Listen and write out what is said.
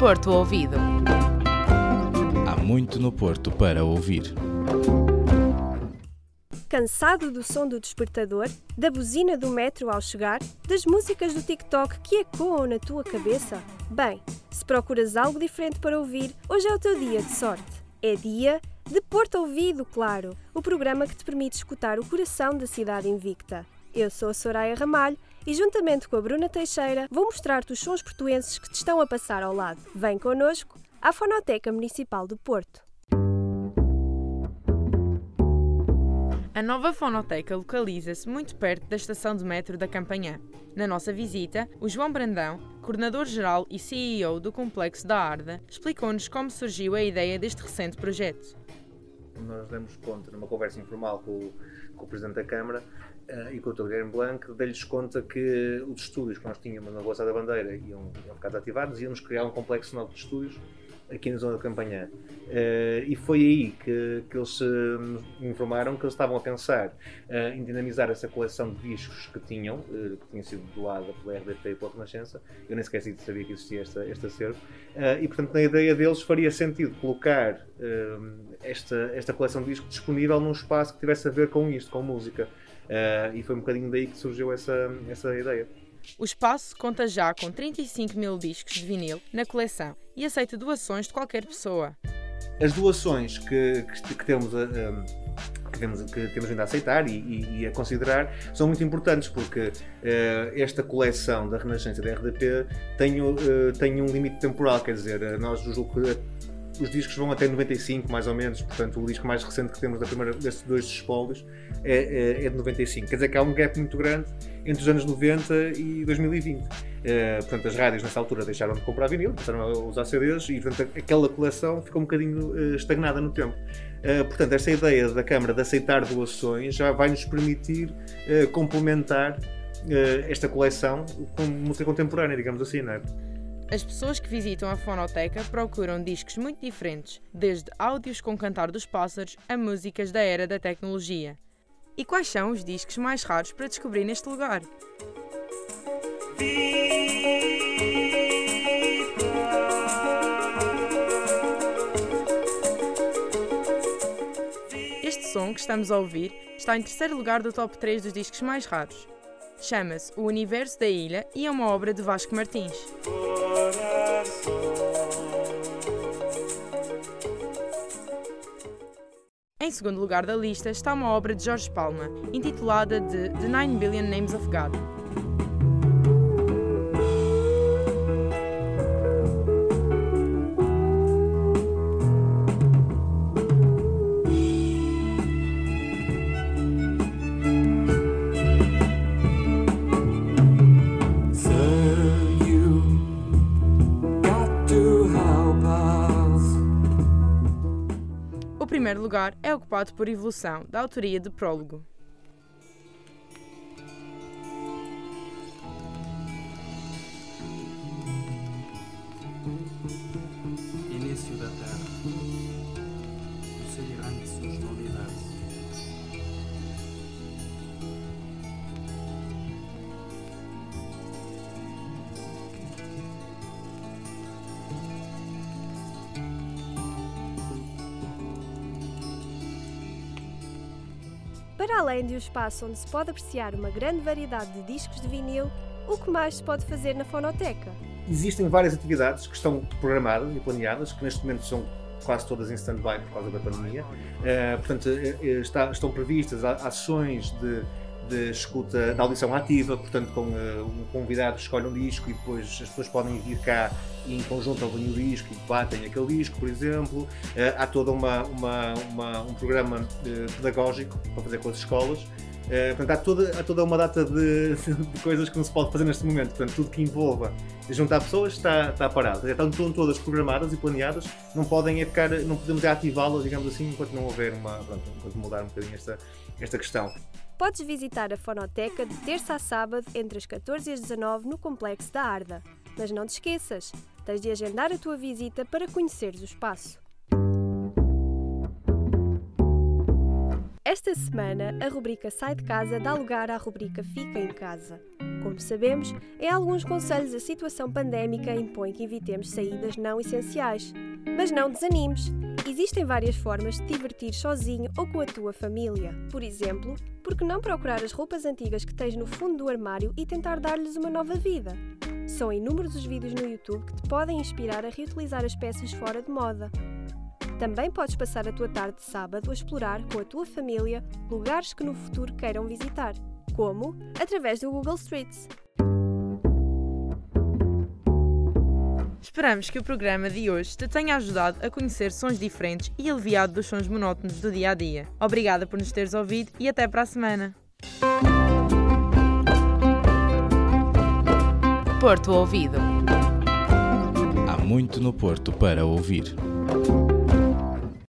Porto Ouvido. Há muito no Porto para ouvir. Cansado do som do despertador, da buzina do metro ao chegar, das músicas do TikTok que ecoam na tua cabeça? Bem, se procuras algo diferente para ouvir, hoje é o teu dia de sorte. É dia de Porto Ouvido, claro, o programa que te permite escutar o coração da cidade invicta. Eu sou a Soraya Ramalho e, juntamente com a Bruna Teixeira, vou mostrar-te os sons portuenses que te estão a passar ao lado. Vem connosco à Fonoteca Municipal do Porto. A nova fonoteca localiza-se muito perto da estação de metro da Campanhã. Na nossa visita, o João Brandão, coordenador-geral e CEO do Complexo da Arda, explicou-nos como surgiu a ideia deste recente projeto. Nós demos conta, numa conversa informal com o, com o Presidente da Câmara uh, e com o Dr. Guilherme Blanc, dei-lhes conta que os estúdios que nós tínhamos na Rua da Bandeira iam, iam ficar desativados e íamos criar um complexo novo de estúdios aqui na zona da campanha. Uh, e foi aí que, que eles uh, informaram que eles estavam a pensar uh, em dinamizar essa coleção de discos que tinham, que tinha sido doada pela RDP e pela Renascença. Eu nem sequer sabia que existia esta, este acervo. e, portanto, na ideia deles faria sentido colocar esta, esta coleção de discos disponível num espaço que tivesse a ver com isto, com música. e foi um bocadinho daí que surgiu essa, essa ideia. O espaço conta já com 35 mil discos de vinil na coleção e aceita doações de qualquer pessoa. As doações que, que, que temos a, que temos, que temos a aceitar e, e, e, a considerar são muito importantes porque uh, esta coleção da Renascença da RDP tem, uh, tem um limite temporal, quer dizer, nós julgo os discos vão até 95, mais ou menos, portanto, o disco mais recente que temos da primeira, destes dois espólios é, é, é, de 95. Quer dizer que há um gap muito grande entre os anos 90 e 2020. Uh, eh, portanto, as rádios nessa altura deixaram de comprar vinil, passaram a usar CDs e, portanto, aquela coleção ficou um bocadinho uh, estagnada no tempo. Uh, portanto, esta ideia da Câmara de aceitar doações já vai nos permitir complementar esta coleção com música contemporânea, digamos assim, não é? As pessoas que visitam a fonoteca procuram discos muito diferentes, desde áudios com cantar dos pássaros a músicas da era da tecnologia. E quais são os discos mais raros para descobrir neste lugar? Este som que estamos a ouvir está em terceiro lugar do top 3 dos discos mais raros. Chama-se O Universo da Ilha e é uma obra de Vasco Martins. Em segundo lugar da lista está uma obra de Jorge Palma, intitulada de The Nine Billion Names of God. Primeiro lugar é ocupado por Evolução, da autoria de Prólogo. Para além de um espaço onde se pode apreciar uma grande variedade de discos de vinil, o que mais se pode fazer na fonoteca? Existem várias atividades que estão programadas e planeadas, que neste momento são quase todas em stand-by por causa da pandemia. Uh, portanto, uh, está, estão previstas ações de de escuta, de audição ativa, portanto, com uh, um convidado escolhe um disco e depois as pessoas podem vir cá e em conjunto ouvem o disco e debatem aquele disco, por exemplo. Uh, há todo uma, uma, uma, um programa uh, pedagógico para fazer com as escolas. Portanto, há toda, há toda uma data de, de, coisas que não se pode fazer neste momento. Portanto, tudo que envolva juntar pessoas está, está parado. Já estão todas programadas e planeadas, não podem é ficar, não podemos ativá-las, digamos assim, enquanto não houver uma. Pronto, enquanto mudar um bocadinho esta, esta questão. Podes visitar a Fonoteca de terça a sábado entre as 14 e as 19 no Complexo da Arda. Mas não te esqueças, tens de agendar a tua visita para conheceres o espaço. Esta semana, a rubrica Sai de Casa dá lugar à rubrica Fica em Casa. Como sabemos, em alguns conselhos a situação pandémica impõe que evitemos saídas não essenciais. Mas não desanimes! Existem várias formas de te divertir sozinho ou com a tua família. Por exemplo, por que não procurar as roupas antigas que tens no fundo do armário e tentar dar-lhes uma nova vida? São inúmeros os vídeos no YouTube que te podem inspirar a reutilizar as peças fora de moda. Também podes passar a tua tarde de sábado a explorar com a tua família lugares que no futuro queiram visitar, como através do Google Streets. Esperamos que o programa de hoje te tenha ajudado a conhecer sons diferentes e aliviado dos sons monótonos do dia a dia. Obrigada por nos teres ouvido e até para a semana. Porto Ouvido. Há muito no Porto para ouvir.